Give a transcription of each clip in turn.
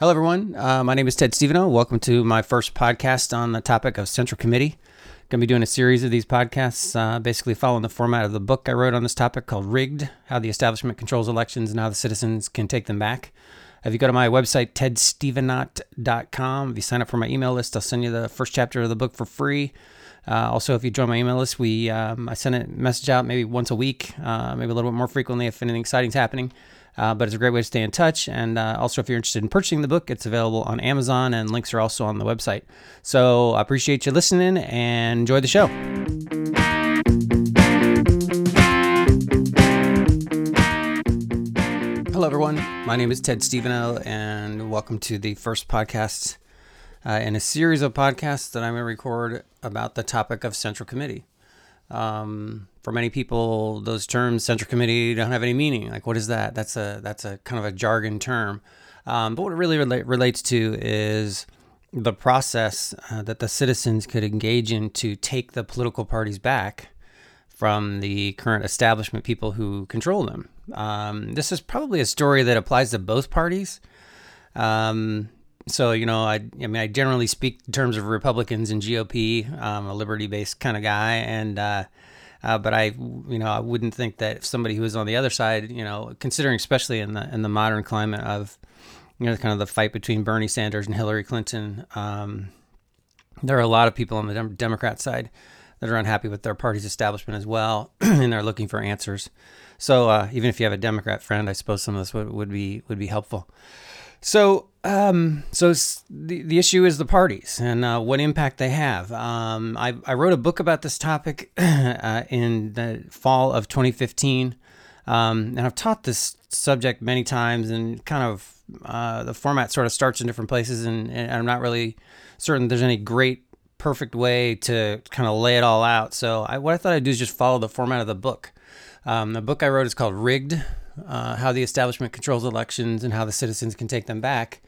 Hello, everyone. Uh, my name is Ted Stevenot. Welcome to my first podcast on the topic of Central Committee. Going to be doing a series of these podcasts, uh, basically following the format of the book I wrote on this topic called Rigged How the Establishment Controls Elections and How the Citizens Can Take Them Back. If you go to my website, tedstevenot.com, if you sign up for my email list, I'll send you the first chapter of the book for free. Uh, also, if you join my email list, we um, I send a message out maybe once a week, uh, maybe a little bit more frequently if anything exciting is happening. Uh, but it's a great way to stay in touch. And uh, also, if you're interested in purchasing the book, it's available on Amazon, and links are also on the website. So I appreciate you listening and enjoy the show. Hello, everyone. My name is Ted Stevenot, and welcome to the first podcast uh, in a series of podcasts that I'm going to record about the topic of Central Committee. Um, for many people, those terms "central committee" don't have any meaning. Like, what is that? That's a that's a kind of a jargon term. Um, but what it really rela- relates to is the process uh, that the citizens could engage in to take the political parties back from the current establishment people who control them. Um, this is probably a story that applies to both parties. Um, so you know, I, I mean, I generally speak in terms of Republicans and GOP. I'm a liberty-based kind of guy, and uh, uh, but I, you know, I wouldn't think that if somebody who is on the other side, you know, considering especially in the in the modern climate of, you know, kind of the fight between Bernie Sanders and Hillary Clinton, um, there are a lot of people on the Dem- Democrat side that are unhappy with their party's establishment as well, and they're looking for answers. So uh, even if you have a Democrat friend, I suppose some of this would, would be would be helpful. So, um, so the the issue is the parties and uh, what impact they have. Um, I I wrote a book about this topic uh, in the fall of 2015, um, and I've taught this subject many times. And kind of uh, the format sort of starts in different places, and, and I'm not really certain there's any great perfect way to kind of lay it all out. So I, what I thought I'd do is just follow the format of the book. Um, the book I wrote is called Rigged uh, how the establishment controls elections and how the citizens can take them back.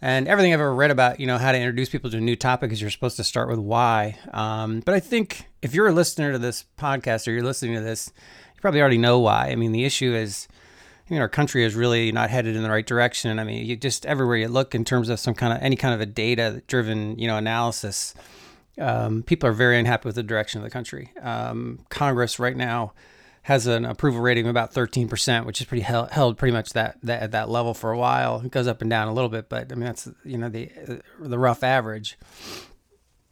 And everything I've ever read about, you know, how to introduce people to a new topic is you're supposed to start with why. Um, but I think if you're a listener to this podcast or you're listening to this, you probably already know why. I mean, the issue is, you know, our country is really not headed in the right direction. And I mean, you just everywhere you look in terms of some kind of any kind of a data driven, you know, analysis, um, people are very unhappy with the direction of the country. Um, Congress right now has an approval rating of about 13%, which is pretty held, held pretty much that, that at that level for a while. It goes up and down a little bit, but I mean that's you know the the rough average.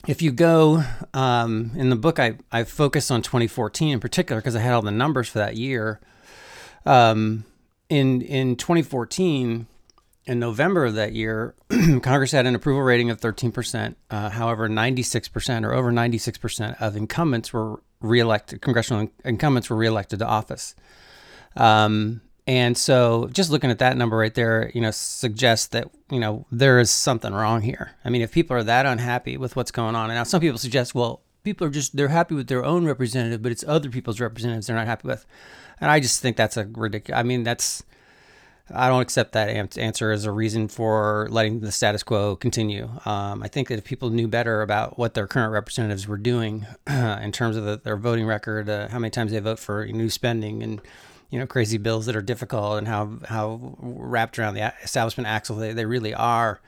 If you go um, in the book, I I focus on 2014 in particular because I had all the numbers for that year. Um, in in 2014, in November of that year, Congress had an approval rating of 13%. Uh, however, 96% or over 96% of incumbents were reelected, congressional incumbents were reelected to office. Um, and so just looking at that number right there, you know, suggests that, you know, there is something wrong here. I mean, if people are that unhappy with what's going on, and now some people suggest, well, people are just, they're happy with their own representative, but it's other people's representatives they're not happy with. And I just think that's a ridiculous, I mean, that's, I don't accept that answer as a reason for letting the status quo continue. Um, I think that if people knew better about what their current representatives were doing in terms of the, their voting record, uh, how many times they vote for new spending and you know crazy bills that are difficult, and how how wrapped around the establishment axle they, they really are,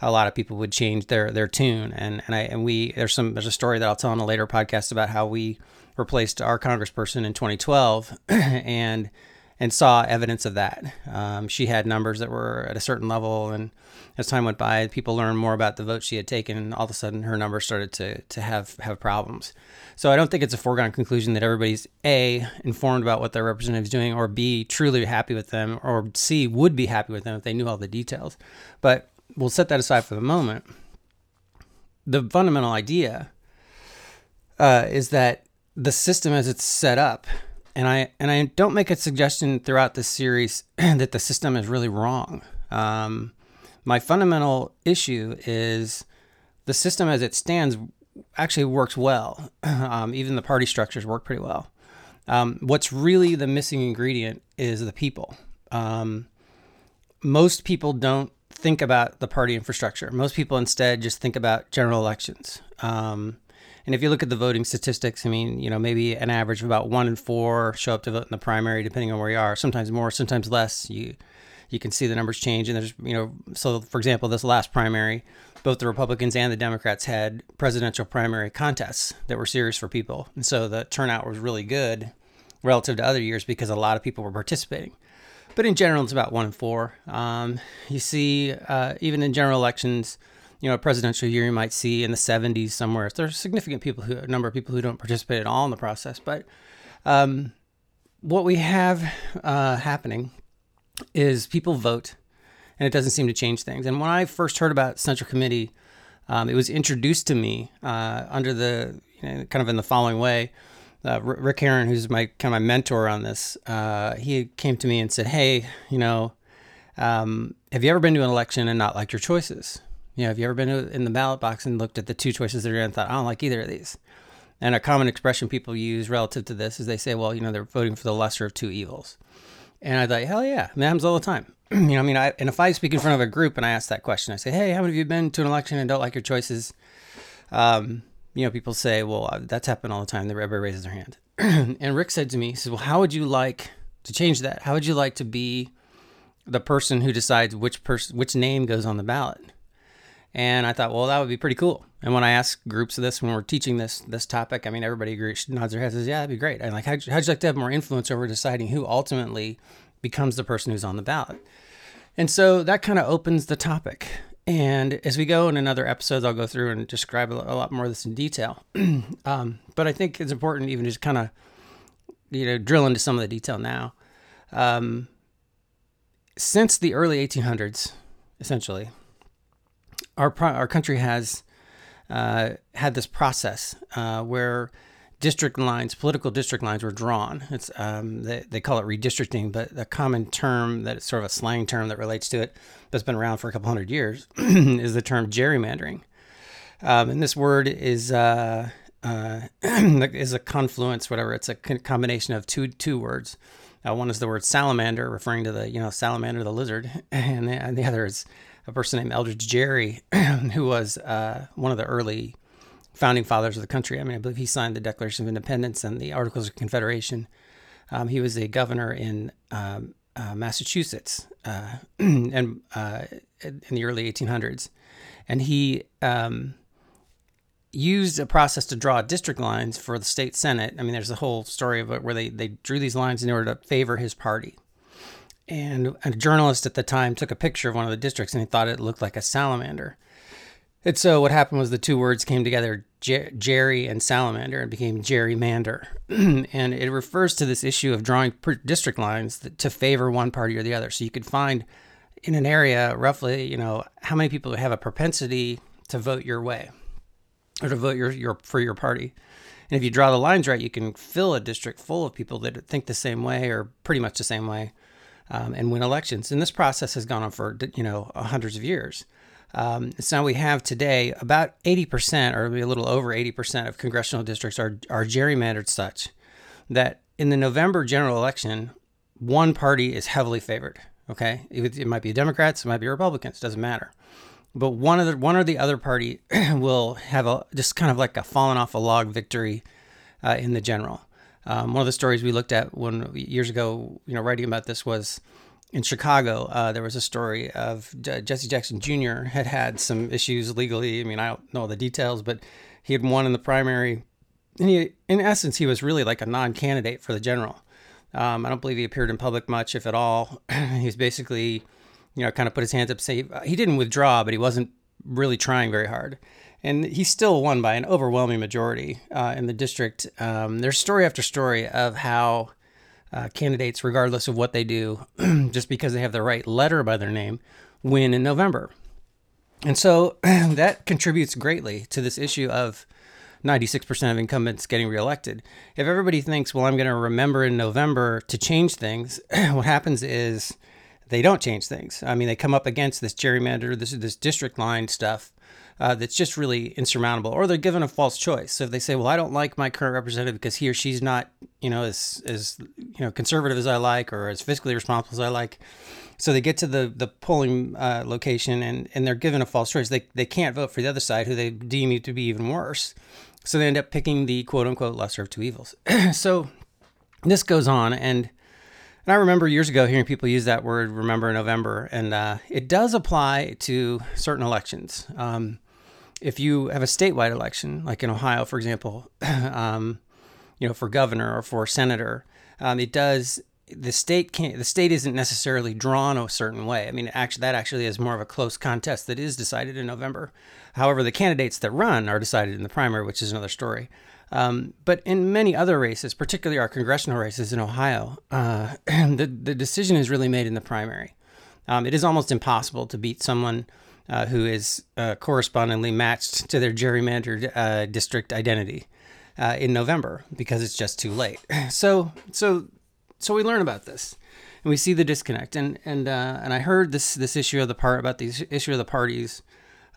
a lot of people would change their their tune. And and I and we there's some there's a story that I'll tell in a later podcast about how we replaced our congressperson in 2012 and and saw evidence of that. Um, she had numbers that were at a certain level, and as time went by, people learned more about the votes she had taken, and all of a sudden her numbers started to to have have problems. So I don't think it's a foregone conclusion that everybody's a informed about what their representative is doing, or b truly happy with them, or c would be happy with them if they knew all the details. But we'll set that aside for the moment. The fundamental idea uh, is that the system as it's set up and I and I don't make a suggestion throughout this series that the system is really wrong. Um, my fundamental issue is the system as it stands actually works well. Um, even the party structures work pretty well. Um, what's really the missing ingredient is the people. Um, most people don't think about the party infrastructure. Most people instead just think about general elections. Um, and if you look at the voting statistics, I mean, you know, maybe an average of about one in four show up to vote in the primary, depending on where you are. Sometimes more, sometimes less. You you can see the numbers change. And there's, you know, so for example, this last primary, both the Republicans and the Democrats had presidential primary contests that were serious for people. And so the turnout was really good relative to other years because a lot of people were participating. But in general, it's about one in four. Um, you see, uh, even in general elections, you know, a presidential year you might see in the 70s somewhere. There's significant people who, a number of people who don't participate at all in the process. But um, what we have uh, happening is people vote, and it doesn't seem to change things. And when I first heard about Central Committee, um, it was introduced to me uh, under the you know, kind of in the following way. Uh, Rick Herron, who's my kind of my mentor on this, uh, he came to me and said, "Hey, you know, um, have you ever been to an election and not liked your choices? You know, have you ever been in the ballot box and looked at the two choices that are in and thought, I don't like either of these?" And a common expression people use relative to this is they say, "Well, you know, they're voting for the lesser of two evils." And I thought, hell yeah, that happens all the time. you know, I mean, I, and if I speak in front of a group and I ask that question, I say, hey, how many of you been to an election and don't like your choices? Um, you know, people say, well, uh, that's happened all the time. Everybody raises their hand. and Rick said to me, he says, well, how would you like to change that? How would you like to be the person who decides which person, which name goes on the ballot? And I thought, well, that would be pretty cool. And when I ask groups of this, when we're teaching this this topic, I mean, everybody agrees, nods their heads, says, yeah, that'd be great. And like, how'd, how'd you like to have more influence over deciding who ultimately becomes the person who's on the ballot? And so that kind of opens the topic. And as we go in another episodes, I'll go through and describe a lot more of this in detail. um, but I think it's important even just kind of, you know, drill into some of the detail now. Um, since the early 1800s, essentially, our our country has uh, had this process uh, where district lines, political district lines, were drawn. It's um, they, they call it redistricting, but the common term that is sort of a slang term that relates to it, that's been around for a couple hundred years, is the term gerrymandering. Um, and this word is uh, uh is a confluence, whatever. It's a combination of two two words. Uh, one is the word salamander, referring to the you know salamander, the lizard, and the, and the other is a person named Elbridge Gerry, who was uh, one of the early founding fathers of the country. I mean, I believe he signed the Declaration of Independence and the Articles of Confederation. Um, he was a governor in um, uh, Massachusetts uh, and uh, in the early 1800s, and he um, used a process to draw district lines for the state senate. I mean, there's a whole story of it where they they drew these lines in order to favor his party. And a journalist at the time took a picture of one of the districts and he thought it looked like a salamander. And so what happened was the two words came together, Jer- Gerry and salamander, and became gerrymander. and it refers to this issue of drawing district lines to favor one party or the other. So you could find in an area roughly, you know, how many people have a propensity to vote your way or to vote your, your for your party. And if you draw the lines right, you can fill a district full of people that think the same way or pretty much the same way um, and win elections. And this process has gone on for you know hundreds of years. Um, so now we have today about 80%, or a little over 80% of congressional districts are, are gerrymandered such that in the November general election, one party is heavily favored. Okay, it, it might be Democrats, it might be Republicans, doesn't matter. But one of the one or the other party will have a just kind of like a fallen off a log victory uh, in the general. Um, one of the stories we looked at when years ago, you know, writing about this was in Chicago. Uh, there was a story of J- Jesse Jackson Jr. had had some issues legally. I mean, I don't know the details, but he had won in the primary. And he, in essence, he was really like a non-candidate for the general. Um, I don't believe he appeared in public much, if at all. he was basically, you know, kind of put his hands up, say he didn't withdraw, but he wasn't really trying very hard and he still won by an overwhelming majority uh, in the district. Um, there's story after story of how uh, candidates, regardless of what they do, just because they have the right letter by their name, win in November. And so that contributes greatly to this issue of 96% of incumbents getting reelected. If everybody thinks, well, I'm going to remember in November to change things, what happens is they don't change things. I mean, they come up against this gerrymander, this this district line stuff, uh, that's just really insurmountable, or they're given a false choice. So if they say, "Well, I don't like my current representative because he or she's not, you know, as as you know conservative as I like or as fiscally responsible as I like," so they get to the the polling uh, location and and they're given a false choice. They they can't vote for the other side, who they deem to be even worse. So they end up picking the quote unquote lesser of two evils. so this goes on and And I remember years ago hearing people use that word "remember November," and uh, it does apply to certain elections. Um, if you have a statewide election, like in Ohio, for example, um, you know, for governor or for senator, um, it does. The state can't. The state isn't necessarily drawn a certain way. I mean, actually, that actually is more of a close contest that is decided in November. However, the candidates that run are decided in the primary, which is another story. Um, but in many other races, particularly our congressional races in Ohio, uh, the, the decision is really made in the primary. Um, it is almost impossible to beat someone uh, who is uh, correspondingly matched to their gerrymandered uh, district identity uh, in November because it's just too late. So, so, so we learn about this, and we see the disconnect. And and uh, and I heard this this issue of the part about the issue of the parties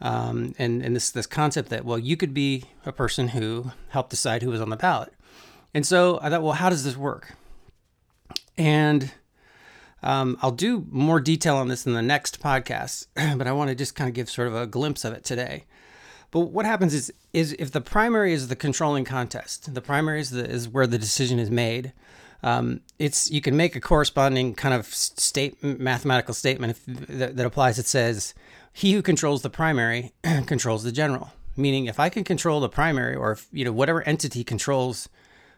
um, and and this this concept that well you could be a person who helped decide who was on the ballot, and so I thought well how does this work, and um, I'll do more detail on this in the next podcast, but I want to just kind of give sort of a glimpse of it today. But what happens is is if the primary is the controlling contest, the primary is, the, is where the decision is made. Um, it's you can make a corresponding kind of state mathematical statement if, that, that applies. It says he who controls the primary controls the general. Meaning, if I can control the primary, or if you know whatever entity controls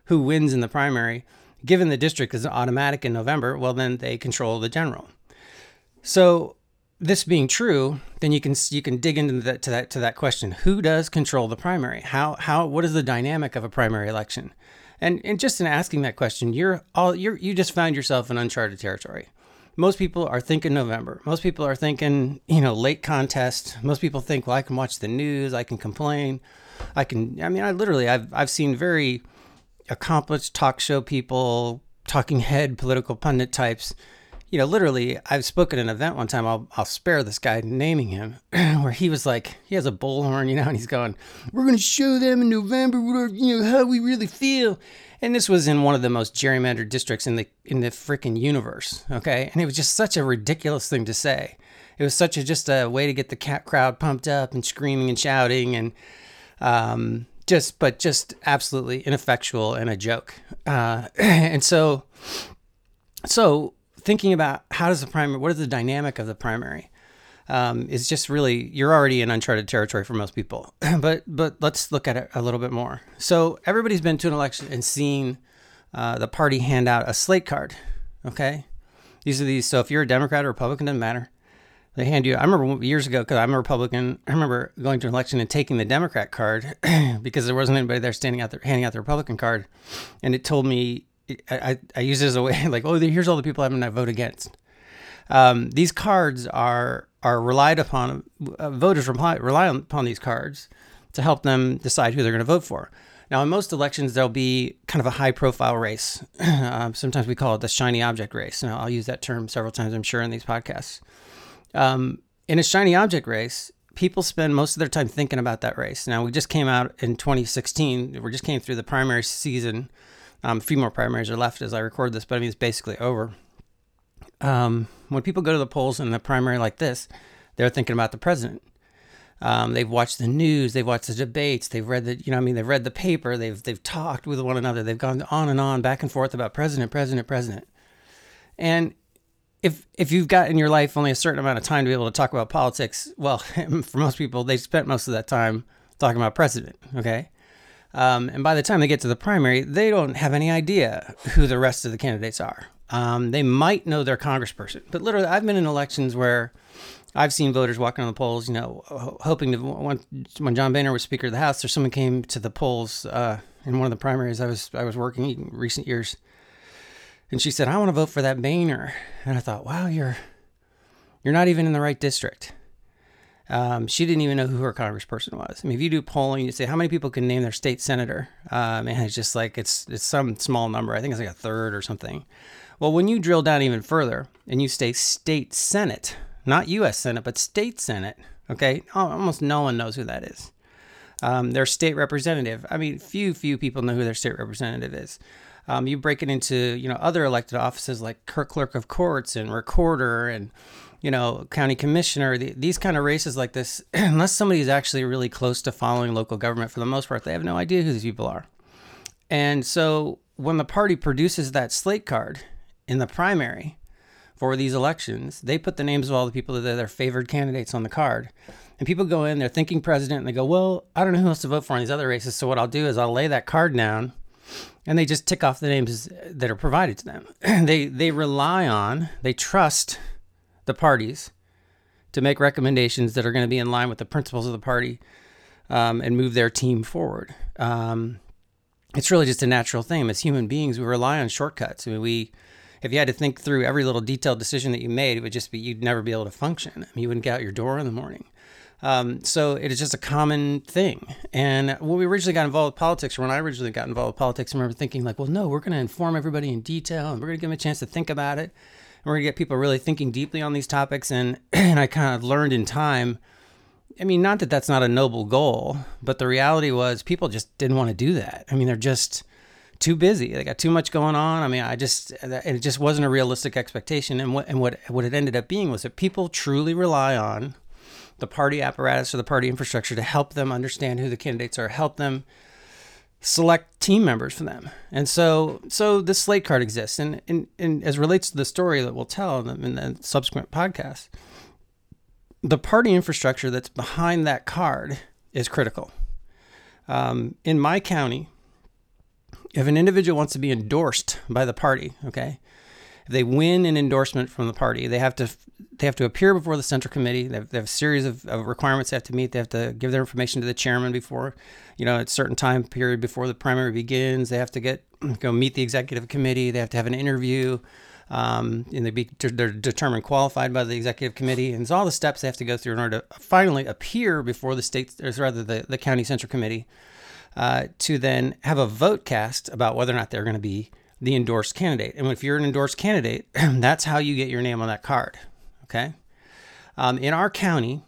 who wins in the primary, given the district is automatic in November, well then they control the general. So this being true, then you can you can dig into that to that to that question: Who does control the primary? How how what is the dynamic of a primary election? And and just in asking that question, you're all you're you just found yourself in uncharted territory most people are thinking November. Most people are thinking, you know, late contest. Most people think, well, I can watch the news, I can complain, I can. I mean, I literally, I've I've seen very accomplished talk show people, talking head political pundit types. You know, literally, I've spoken at an event one time. I'll I'll spare this guy naming him, where he was like, he has a bullhorn, you know, and he's going, "We're going to show them in November, what you know, how we really feel." and this was in one of the most gerrymandered districts in the in the freaking universe. Okay, and it was just such a ridiculous thing to say. It was such a just a way to get the cat crowd pumped up and screaming and shouting and um, just but just absolutely ineffectual and a joke. Uh, and so so thinking about how does the primary what is the dynamic of the primary um, is just really you're already in uncharted territory for most people. but but let's look at it a little bit more. So everybody's been to an election and seen uh, the party hand out a slate card. Okay, these are these. So if you're a Democrat or Republican, doesn't matter. They hand you. I remember years ago because I'm a Republican. I remember going to an election and taking the Democrat card because there wasn't anybody there standing out there handing out the Republican card, and it told me I, I, I use it as a way like, oh, here's all the people I'm going to vote against. Um, these cards are are relied upon. Uh, voters rely, rely upon these cards to help them decide who they're going to vote for. Now, in most elections, there'll be kind of a high profile race. um, sometimes we call it the shiny object race. Now, I'll use that term several times, I'm sure, in these podcasts. Um, in a shiny object race, people spend most of their time thinking about that race. Now, we just came out in 2016. We just came through the primary season. Um, a few more primaries are left as I record this, but I mean, it's basically over um, when people go to the polls in the primary like this, they're thinking about the president. Um, they've watched the news, they've watched the debates, they've read the, you know, I mean, they've read the paper, they've they've talked with one another, they've gone on and on, back and forth about president, president, president. And if if you've got in your life only a certain amount of time to be able to talk about politics, well, for most people, they spent most of that time talking about president. Okay. Um, and by the time they get to the primary, they don't have any idea who the rest of the candidates are. Um, they might know their congressperson, but literally, I've been in elections where I've seen voters walking on the polls, you know, hoping to. When, John Boehner was Speaker of the House, or someone came to the polls uh, in one of the primaries I was I was working in recent years, and she said, "I want to vote for that Boehner," and I thought, "Wow, you're you're not even in the right district." Um, she didn't even know who her congressperson was. I mean, if you do polling, you say how many people can name their state senator, um, and it's just like it's it's some small number. I think it's like a third or something. Well, when you drill down even further and you say state senate, not U.S. Senate, but state senate, okay, almost no one knows who that is. Um, their state representative. I mean, few few people know who their state representative is. Um, you break it into you know other elected offices like clerk of courts and recorder and you know county commissioner. The, these kind of races like this, unless somebody is actually really close to following local government, for the most part, they have no idea who these people are. And so when the party produces that slate card, in the primary for these elections, they put the names of all the people that are their favored candidates on the card. And people go in, they're thinking president, and they go, Well, I don't know who else to vote for in these other races. So what I'll do is I'll lay that card down and they just tick off the names that are provided to them. they they rely on, they trust the parties to make recommendations that are going to be in line with the principles of the party um, and move their team forward. Um, it's really just a natural thing. As human beings, we rely on shortcuts. I mean, we if you had to think through every little detailed decision that you made, it would just be you'd never be able to function. I mean, you wouldn't get out your door in the morning. Um, so it is just a common thing. And when we originally got involved with politics, or when I originally got involved with politics, I remember thinking like, well, no, we're going to inform everybody in detail, and we're going to give them a chance to think about it, and we're going to get people really thinking deeply on these topics. And and I kind of learned in time. I mean, not that that's not a noble goal, but the reality was people just didn't want to do that. I mean, they're just too busy. They got too much going on. I mean, I just it just wasn't a realistic expectation. And what and what what it ended up being was that people truly rely on the party apparatus or the party infrastructure to help them understand who the candidates are, help them select team members for them. And so so this slate card exists. And, and, and as relates to the story that we'll tell in the, in the subsequent podcast, the party infrastructure that's behind that card is critical. Um, in my county, if an individual wants to be endorsed by the party, okay, they win an endorsement from the party, they have to they have to appear before the central committee. They have, they have a series of, of, requirements they have to meet. They have to give their information to the chairman before, you know, at a certain time period before the primary begins. They have to get go meet the executive committee. They have to have an interview. Um, and they be they're determined qualified by the executive committee, and it's all the steps they have to go through in order to finally appear before the state, or rather the, the county central committee uh, to then have a vote cast about whether or not they're going to be the endorsed candidate. And if you're an endorsed candidate, that's how you get your name on that card. Okay. Um, in our county,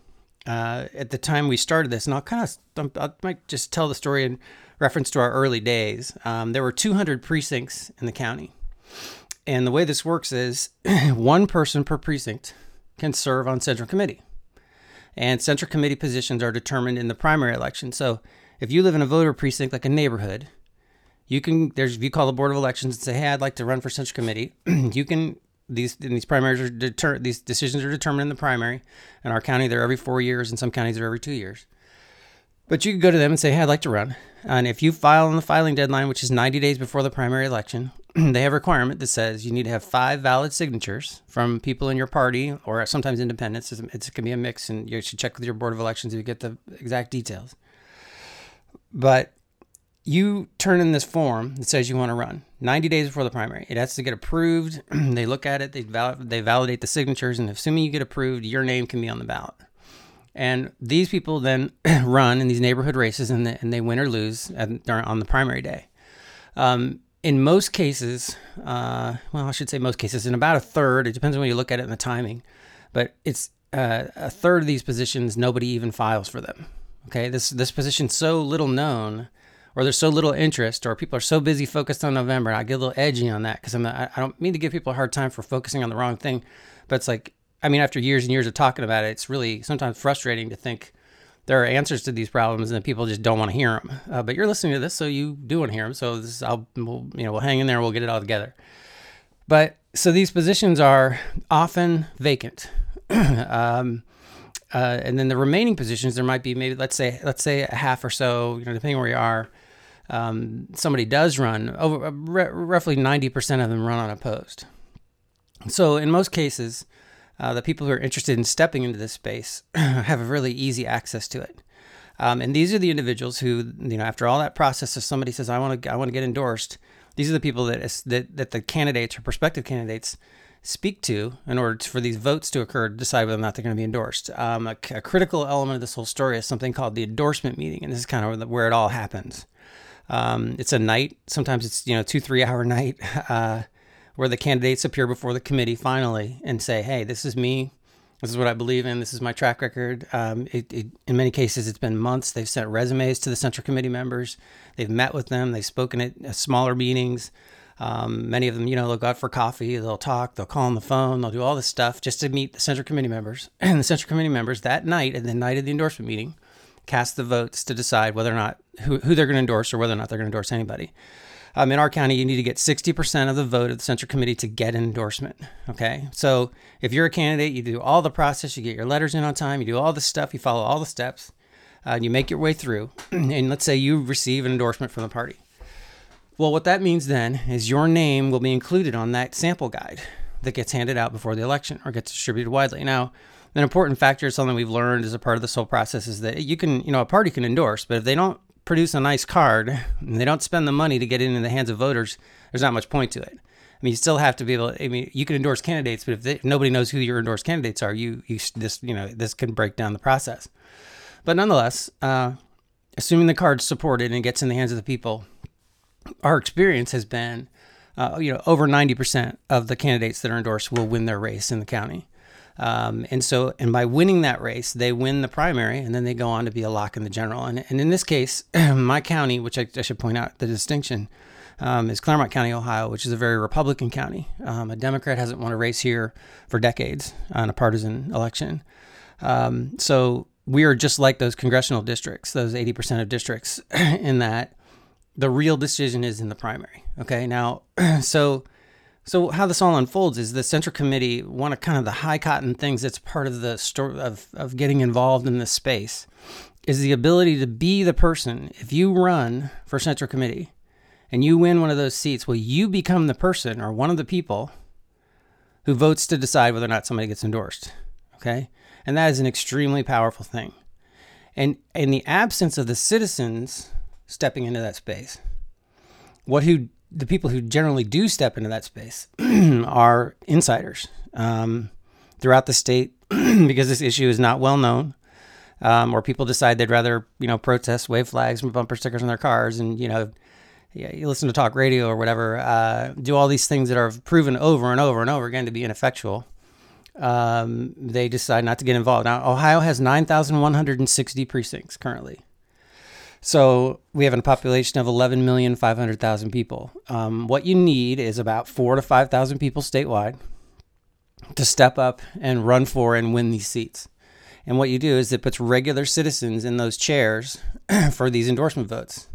uh, at the time we started this, and I'll kind of, I might just tell the story in reference to our early days. Um, there were 200 precincts in the county. And the way this works is one person per precinct can serve on central committee. And central committee positions are determined in the primary election. So if you live in a voter precinct like a neighborhood, you can there's if you call the board of elections and say, "Hey, I'd like to run for central committee," you can these these primaries are deter these decisions are determined in the primary. In our county, they're every four years, and some counties are every two years. But you can go to them and say, "Hey, I'd like to run," and if you file on the filing deadline, which is 90 days before the primary election, they have a requirement that says you need to have five valid signatures from people in your party or sometimes independents. It's, it can be a mix, and you should check with your board of elections to get the exact details. But you turn in this form that says you want to run 90 days before the primary. It has to get approved. they look at it, they, val- they validate the signatures, and assuming you get approved, your name can be on the ballot. And these people then run in these neighborhood races and, they, and they win or lose at, on the primary day. Um, in most cases, uh, well, I should say most cases, in about a third, it depends on when you look at it and the timing, but it's uh, a third of these positions, nobody even files for them. Okay, this this position's so little known, or there's so little interest, or people are so busy focused on November. And I get a little edgy on that because I don't mean to give people a hard time for focusing on the wrong thing, but it's like I mean after years and years of talking about it, it's really sometimes frustrating to think there are answers to these problems and people just don't want to hear them. Uh, but you're listening to this, so you do want to hear them. So this, I'll we'll, you know we'll hang in there, we'll get it all together. But so these positions are often vacant. um, uh, and then the remaining positions, there might be maybe let's say let's say a half or so, you know, depending where you are. Um, somebody does run over uh, r- roughly 90% of them run unopposed. So in most cases, uh, the people who are interested in stepping into this space have a really easy access to it. Um, and these are the individuals who, you know, after all that process, if somebody says, "I want to, I want to get endorsed," these are the people that that that the candidates or prospective candidates speak to in order for these votes to occur to decide whether or not they're going to be endorsed. Um, a, a, critical element of this whole story is something called the endorsement meeting, and this is kind of where it all happens. Um, it's a night, sometimes it's you know two three hour night, uh, where the candidates appear before the committee finally and say, "Hey, this is me. This is what I believe in. This is my track record." Um, it, it, in many cases, it's been months. They've sent resumes to the central committee members. They've met with them. They've spoken at smaller meetings. Um, many of them, you know, they'll go out for coffee, they'll talk, they'll call on the phone, they'll do all this stuff just to meet the central committee members. And the central committee members that night, and the night of the endorsement meeting, cast the votes to decide whether or not who, who they're going to endorse or whether or not they're going to endorse anybody. Um, in our county, you need to get 60% of the vote of the Central Committee to get an endorsement. Okay. So if you're a candidate, you do all the process, you get your letters in on time, you do all the stuff, you follow all the steps, uh, you make your way through. and let's say you receive an endorsement from the party. Well, what that means then is your name will be included on that sample guide that gets handed out before the election or gets distributed widely. Now, an important factor, something we've learned as a part of this whole process, is that you can, you know, a party can endorse, but if they don't produce a nice card and they don't spend the money to get it in the hands of voters, there's not much point to it. I mean, you still have to be able. I mean, you can endorse candidates, but if, they, if nobody knows who your endorsed candidates are, you you this you know this can break down the process. But nonetheless, uh, assuming the card's supported and gets in the hands of the people, our experience has been, uh, you know, over ninety percent of the candidates that are endorsed will win their race in the county. Um, and so, and by winning that race, they win the primary, and then they go on to be a lock in the general. And, and in this case, my county, which I, I, should point out the distinction, um, is Clermont County, Ohio, which is a very Republican county. Um, a Democrat hasn't won a race here for decades on a partisan election. Um, so we are just like those congressional districts, those 80% of districts, in that the real decision is in the primary. Okay, now, so so how this all unfolds is the Central Committee, one of kind of the high cotton things that's part of the story of, of getting involved in this space is the ability to be the person. If you run for Central Committee and you win one of those seats, well, you become the person or one of the people who votes to decide whether or not somebody gets endorsed. Okay? And that is an extremely powerful thing. And in the absence of the citizens stepping into that space, what who the people who generally do step into that space are insiders um, throughout the state because this issue is not well known. Um, or people decide they'd rather, you know, protest, wave flags, and bumper stickers on their cars, and you know, yeah, you listen to talk radio or whatever, uh, do all these things that are proven over and over and over again to be ineffectual. Um, they decide not to get involved. Now, Ohio has 9,160 precincts currently. So we have a population of 11,500,000 people. Um, what you need is about four to 5,000 people statewide to step up and run for and win these seats. And what you do is it puts regular citizens in those chairs for these endorsement votes.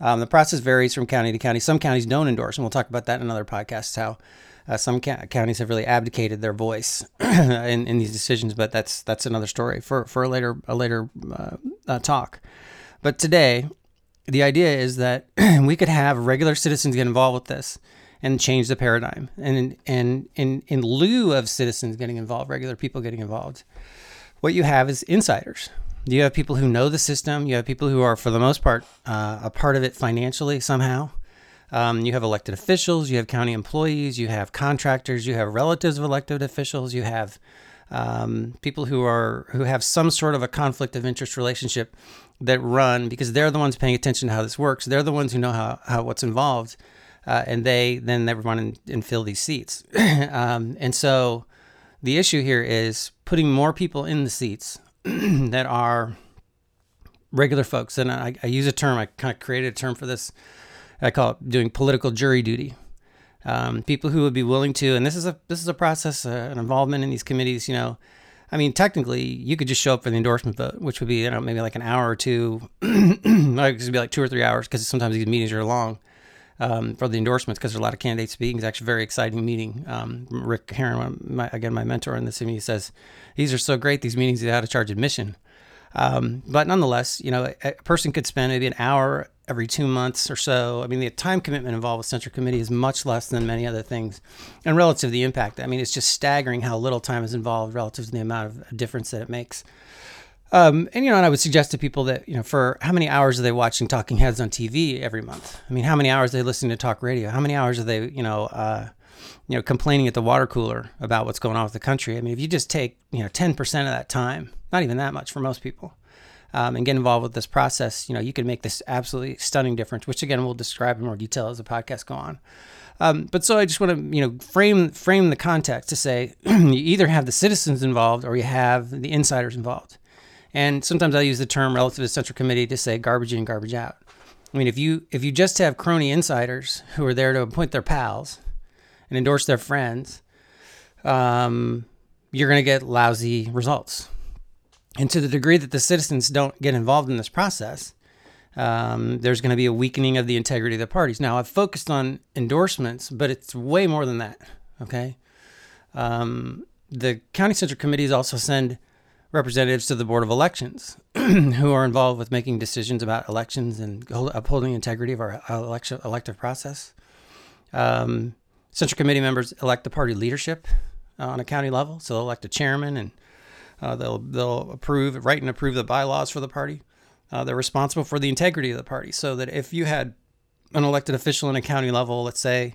Um, the process varies from county to county. Some counties don't endorse, and we'll talk about that in another podcast. How uh, some ca- counties have really abdicated their voice in, in these decisions, but that's that's another story for, for a later a later uh, uh, talk. But today, the idea is that we could have regular citizens get involved with this and change the paradigm. And and in in lieu of citizens getting involved, regular people getting involved, what you have is insiders. You have people who know the system. You have people who are, for the most part, uh, a part of it financially somehow. Um, you have elected officials. You have county employees. You have contractors. You have relatives of elected officials. You have um, people who are who have some sort of a conflict of interest relationship that run because they're the ones paying attention to how this works. They're the ones who know how, how what's involved, uh, and they then never run and, and fill these seats. um, and so, the issue here is putting more people in the seats that are regular folks. And I, I use a term. I kind of created a term for this. I call it doing political jury duty. Um, people who would be willing to, and this is a this is a process, uh, an involvement in these committees. You know, I mean, technically, you could just show up for the endorsement vote, which would be, you know, maybe like an hour or two. like it could be like two or three hours because sometimes these meetings are long um, for the endorsements because there's a lot of candidates speaking. It's actually a very exciting meeting. Um, Rick Herron, my, again, my mentor in this, he says, these are so great, these meetings, they had to charge admission. Um, but nonetheless, you know, a person could spend maybe an hour every two months or so. I mean, the time commitment involved with Central Committee is much less than many other things. And relative to the impact, I mean, it's just staggering how little time is involved relative to the amount of difference that it makes. Um, and you know, and I would suggest to people that you know, for how many hours are they watching Talking Heads on TV every month? I mean, how many hours are they listening to talk radio? How many hours are they, you know, uh, you know, complaining at the water cooler about what's going on with the country? I mean, if you just take you know ten percent of that time, not even that much for most people, um, and get involved with this process, you know, you can make this absolutely stunning difference, which again we'll describe in more detail as the podcast go on. Um, but so I just want to, you know, frame frame the context to say you either have the citizens involved or you have the insiders involved. And sometimes I use the term relative to central committee to say garbage in, garbage out. I mean, if you if you just have crony insiders who are there to appoint their pals and endorse their friends, um, you're going to get lousy results. And to the degree that the citizens don't get involved in this process, Um, there's going to be a weakening of the integrity of the parties. Now, I've focused on endorsements, but it's way more than that. Okay. Um, the county central committees also send representatives to the board of elections who are involved with making decisions about elections and upholding the integrity of our election elective process. Um, central committee members elect the party leadership uh, on a county level, so they'll elect a chairman and uh, they'll they'll approve, write and approve the bylaws for the party. Uh, they're responsible for the integrity of the party, so that if you had an elected official in a county level, let's say,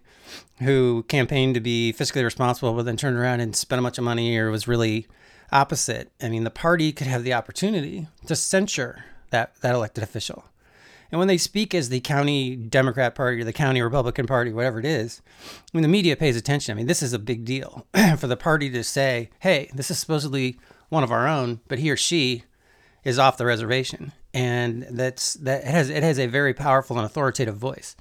who campaigned to be fiscally responsible, but then turned around and spent a bunch of money or was really opposite. I mean, the party could have the opportunity to censure that, that elected official. And when they speak as the county Democrat Party or the county Republican Party, whatever it is, mean, the media pays attention. I mean, this is a big deal for the party to say, hey, this is supposedly one of our own, but he or she is off the reservation. And that's that it has it has a very powerful and authoritative voice.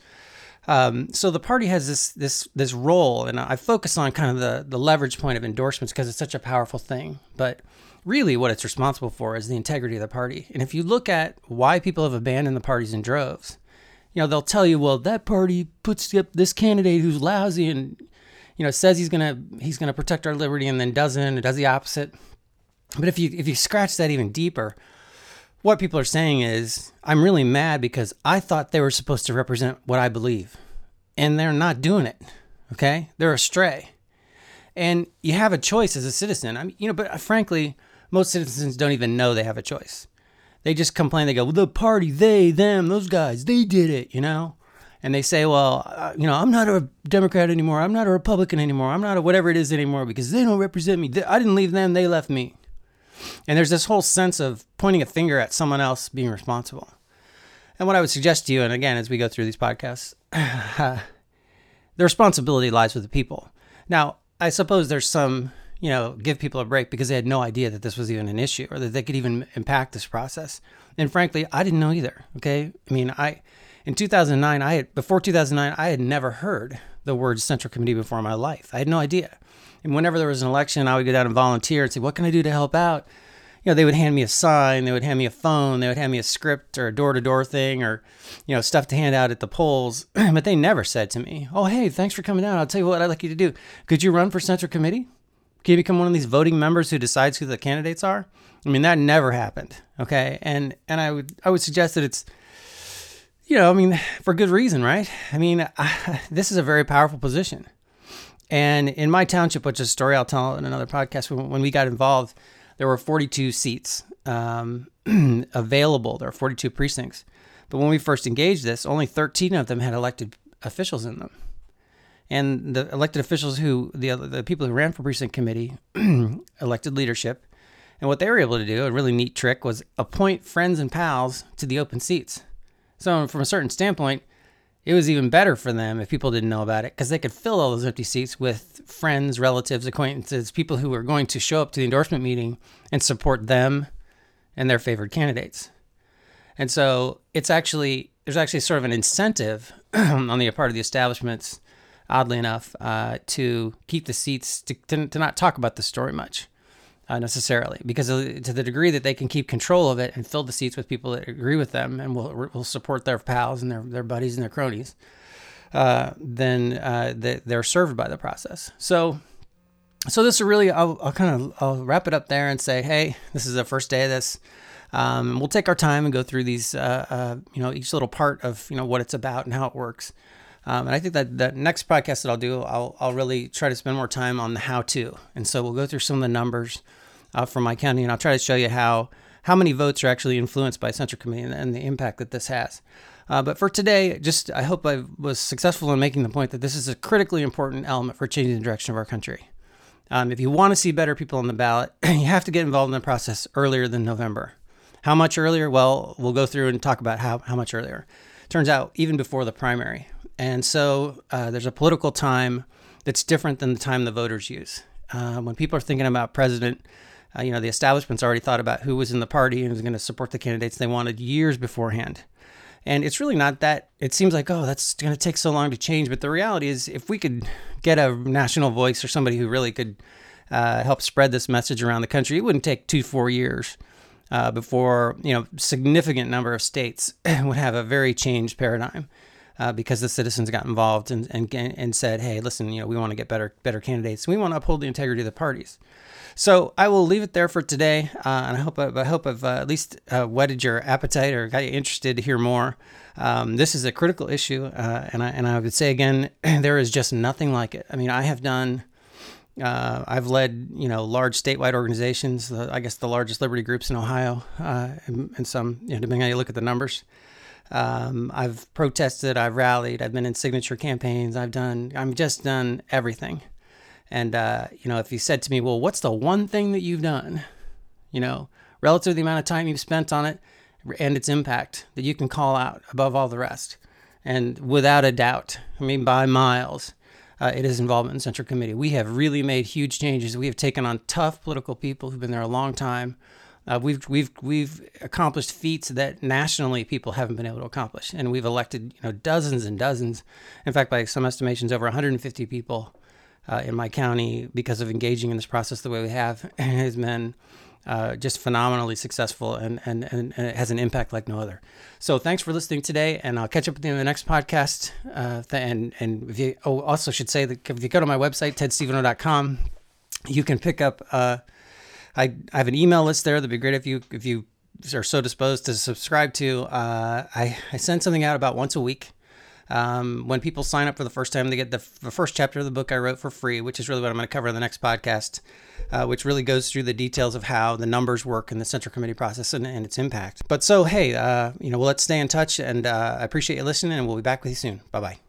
Um, so the party has this this this role, and I focus on kind of the the leverage point of endorsements because it's such a powerful thing. But really, what it's responsible for is the integrity of the party. And if you look at why people have abandoned the parties in droves, you know they'll tell you, well, that party puts up this candidate who's lousy and you know says he's gonna he's gonna protect our liberty and then doesn't, or does the opposite. But if you if you scratch that even deeper, what people are saying is, I'm really mad because I thought they were supposed to represent what I believe, and they're not doing it. Okay, they're astray, and you have a choice as a citizen. I mean, you know, but uh, frankly, most citizens don't even know they have a choice. They just complain. They go, well, the party, they, them, those guys, they did it, you know. And they say, well, uh, you know, I'm not a Democrat anymore. I'm not a Republican anymore. I'm not a whatever it is anymore because they don't represent me. I didn't leave them. They left me. And there's this whole sense of pointing a finger at someone else being responsible. And what I would suggest to you, and again, as we go through these podcasts, the responsibility lies with the people. Now, I suppose there's some, you know, give people a break because they had no idea that this was even an issue or that they could even impact this process. And frankly, I didn't know either. Okay. I mean, I, in 2009, I had, before 2009, I had never heard the word Central Committee before in my life. I had no idea. And whenever there was an election, I would go down and volunteer and say, What can I do to help out? You know, they would hand me a sign, they would hand me a phone, they would hand me a script or a door to door thing or, you know, stuff to hand out at the polls. but they never said to me, Oh, hey, thanks for coming out. I'll tell you what I'd like you to do. Could you run for Central Committee? Can you become one of these voting members who decides who the candidates are? I mean, that never happened. Okay. And and I would I would suggest that it's you know, I mean, for good reason, right? I mean, I, this is a very powerful position. And in my township, which is a story I'll tell in another podcast, when, we got involved, there were 42 seats um, available. There were 42 precincts. But when we first engaged this, only 13 of them had elected officials in them. And the elected officials who, the, the people who ran for precinct committee, elected leadership. And what they were able to do, a really neat trick, was appoint friends and pals to the open seats. So, from a certain standpoint, it was even better for them if people didn't know about it because they could fill all those empty seats with friends, relatives, acquaintances, people who were going to show up to the endorsement meeting and support them and their favored candidates. And so it's actually, there's actually sort of an incentive on the part of the establishments, oddly enough, uh, to keep the seats, to, to, to not talk about the story much uh, necessarily, because to the degree that they can keep control of it and fill the seats with people that agree with them and will, will support their pals and their, their buddies and their cronies, uh, then uh, they, they're served by the process. So, so this is really, I'll, I'll, kind of I'll wrap it up there and say, hey, this is the first day of this. Um, we'll take our time and go through these, uh, uh, you know, each little part of you know what it's about and how it works. Um, and I think that the next podcast that I'll do, I'll, I'll really try to spend more time on the how to. And so we'll go through some of the numbers uh, from my county, and I'll try to show you how how many votes are actually influenced by Central Committee and, and the impact that this has. Uh, but for today, just I hope I was successful in making the point that this is a critically important element for changing the direction of our country. Um, if you want to see better people on the ballot, you have to get involved in the process earlier than November. How much earlier? Well, we'll go through and talk about how, how much earlier. Turns out, even before the primary. And so uh, there's a political time that's different than the time the voters use. Uh, when people are thinking about president, uh, you know, the establishment's already thought about who was in the party and was going to support the candidates they wanted years beforehand. And it's really not that, it seems like, oh, that's going to take so long to change. But the reality is, if we could get a national voice or somebody who really could uh, help spread this message around the country, it wouldn't take two, four years. uh, before you know significant number of states would have a very changed paradigm uh, because the citizens got involved and, and and said, hey, listen, you know, we want to get better better candidates. We want to uphold the integrity of the parties. So I will leave it there for today, uh, and I hope I, hope I've uh, at least uh, whetted your appetite or got you interested to hear more. Um, this is a critical issue, uh, and I and I would say again, there is just nothing like it. I mean, I have done. Uh, I've led, you know, large statewide organizations. I guess the largest liberty groups in Ohio, uh, and, and, some, you know, depending how you look at the numbers. Um, I've protested. I've rallied. I've been in signature campaigns. I've done. I'm just done everything. And, uh, you know, if you said to me, well, what's the one thing that you've done, you know, relative to the amount of time you've spent on it and its impact that you can call out above all the rest? And without a doubt, I mean, by miles, uh, it is involvement in Central Committee. We have really made huge changes. We have taken on tough political people who've been there a long time. Uh, we've we've we've accomplished feats that nationally people haven't been able to accomplish, and we've elected you know dozens and dozens. In fact, by some estimations, over 150 people uh, in my county because of engaging in this process the way we have has been uh, just phenomenally successful and, and, and, it has an impact like no other. So thanks for listening today, and I'll catch up with you in the next podcast. Uh, and and if you oh, also should say that if you go to my website tedstevenot.com, you can pick up. I, I have an email list there. That'd be great if you if you are so disposed to subscribe to. Uh, I I send something out about once a week. Um, when people sign up for the first time, they get the, the, first chapter of the book I wrote for free, which is really what I'm going to cover in the next podcast, uh, which really goes through the details of how the numbers work in the Central Committee process and, and its impact. But so, hey, uh, you know, well, let's stay in touch, and uh, I appreciate you listening, and we'll be back with you soon. Bye bye.